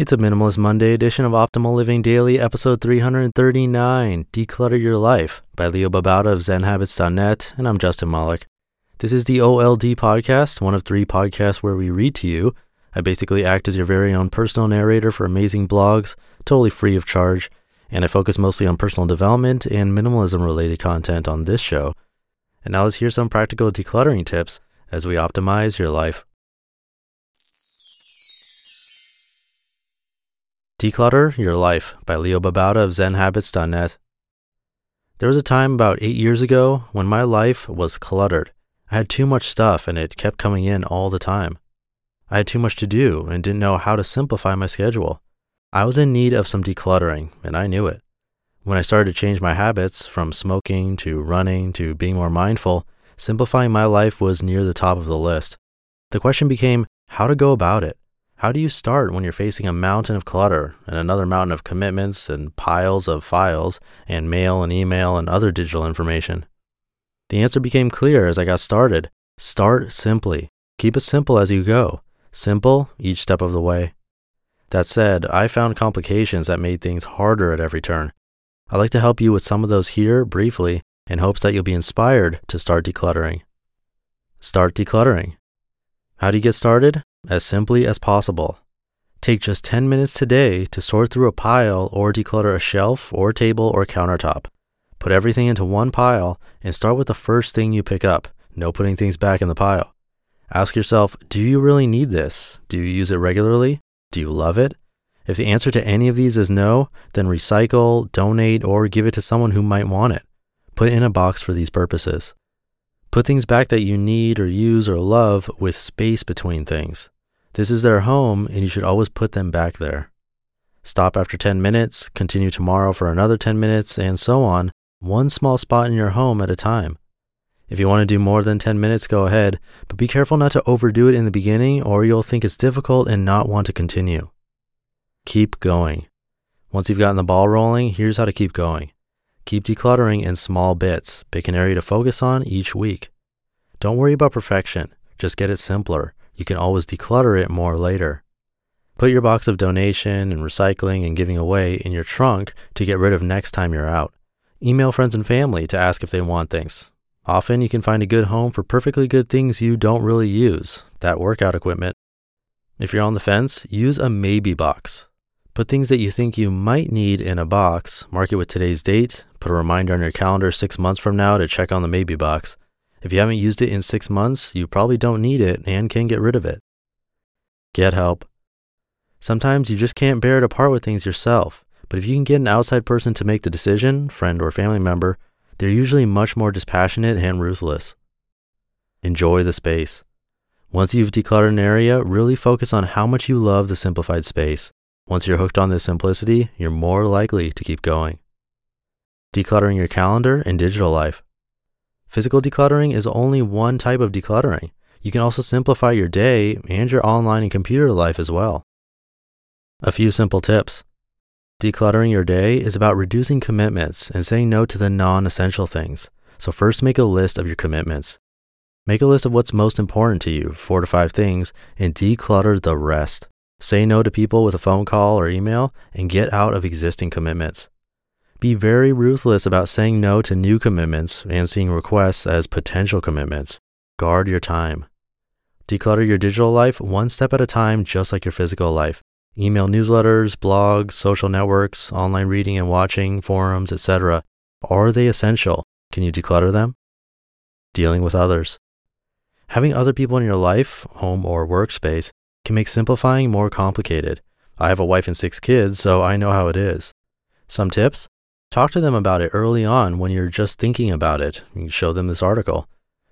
It's a Minimalist Monday edition of Optimal Living Daily, episode 339 Declutter Your Life by Leo Babauta of ZenHabits.net, and I'm Justin Malik. This is the OLD podcast, one of three podcasts where we read to you. I basically act as your very own personal narrator for amazing blogs, totally free of charge, and I focus mostly on personal development and minimalism related content on this show. And now let's hear some practical decluttering tips as we optimize your life. Declutter Your Life by Leo Babauta of ZenHabits.net. There was a time about eight years ago when my life was cluttered. I had too much stuff and it kept coming in all the time. I had too much to do and didn't know how to simplify my schedule. I was in need of some decluttering and I knew it. When I started to change my habits from smoking to running to being more mindful, simplifying my life was near the top of the list. The question became how to go about it. How do you start when you're facing a mountain of clutter and another mountain of commitments and piles of files and mail and email and other digital information? The answer became clear as I got started. Start simply. Keep it simple as you go. Simple each step of the way. That said, I found complications that made things harder at every turn. I'd like to help you with some of those here briefly in hopes that you'll be inspired to start decluttering. Start decluttering. How do you get started? As simply as possible. Take just 10 minutes today to sort through a pile or declutter a shelf or table or countertop. Put everything into one pile and start with the first thing you pick up, no putting things back in the pile. Ask yourself, do you really need this? Do you use it regularly? Do you love it? If the answer to any of these is no, then recycle, donate, or give it to someone who might want it. Put in a box for these purposes. Put things back that you need or use or love with space between things. This is their home and you should always put them back there. Stop after 10 minutes, continue tomorrow for another 10 minutes, and so on, one small spot in your home at a time. If you want to do more than 10 minutes, go ahead, but be careful not to overdo it in the beginning or you'll think it's difficult and not want to continue. Keep going. Once you've gotten the ball rolling, here's how to keep going. Keep decluttering in small bits. Pick an area to focus on each week. Don't worry about perfection. Just get it simpler. You can always declutter it more later. Put your box of donation and recycling and giving away in your trunk to get rid of next time you're out. Email friends and family to ask if they want things. Often you can find a good home for perfectly good things you don't really use, that workout equipment. If you're on the fence, use a maybe box. Put things that you think you might need in a box, mark it with today's date, put a reminder on your calendar six months from now to check on the maybe box. If you haven't used it in six months, you probably don't need it and can get rid of it. Get help. Sometimes you just can't bear to part with things yourself, but if you can get an outside person to make the decision, friend or family member, they're usually much more dispassionate and ruthless. Enjoy the space. Once you've decluttered an area, really focus on how much you love the simplified space. Once you're hooked on this simplicity, you're more likely to keep going. Decluttering your calendar and digital life. Physical decluttering is only one type of decluttering. You can also simplify your day and your online and computer life as well. A few simple tips. Decluttering your day is about reducing commitments and saying no to the non essential things. So, first make a list of your commitments. Make a list of what's most important to you, four to five things, and declutter the rest. Say no to people with a phone call or email and get out of existing commitments. Be very ruthless about saying no to new commitments and seeing requests as potential commitments. Guard your time. Declutter your digital life one step at a time, just like your physical life. Email newsletters, blogs, social networks, online reading and watching, forums, etc. Are they essential? Can you declutter them? Dealing with others. Having other people in your life, home or workspace, can make simplifying more complicated. I have a wife and six kids, so I know how it is. Some tips? Talk to them about it early on when you're just thinking about it. Show them this article.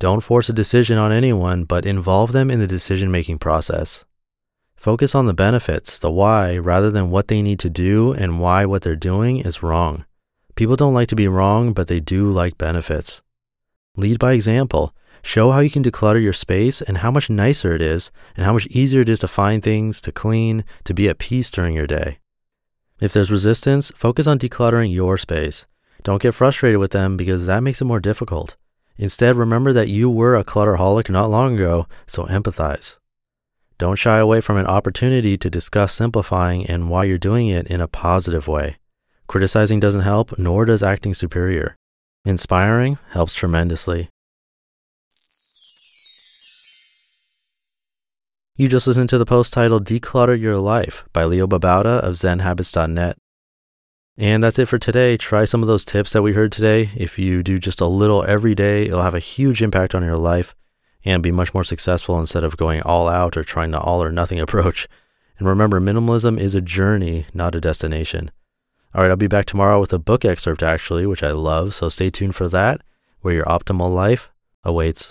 Don't force a decision on anyone, but involve them in the decision making process. Focus on the benefits, the why, rather than what they need to do and why what they're doing is wrong. People don't like to be wrong, but they do like benefits. Lead by example. Show how you can declutter your space and how much nicer it is, and how much easier it is to find things, to clean, to be at peace during your day. If there's resistance, focus on decluttering your space. Don't get frustrated with them because that makes it more difficult. Instead, remember that you were a clutterholic not long ago, so empathize. Don't shy away from an opportunity to discuss simplifying and why you're doing it in a positive way. Criticizing doesn't help, nor does acting superior. Inspiring helps tremendously. You just listened to the post titled Declutter Your Life by Leo Babauta of ZenHabits.net. And that's it for today. Try some of those tips that we heard today. If you do just a little every day, it'll have a huge impact on your life and be much more successful instead of going all out or trying the all or nothing approach. And remember, minimalism is a journey, not a destination. All right, I'll be back tomorrow with a book excerpt, actually, which I love. So stay tuned for that, where your optimal life awaits.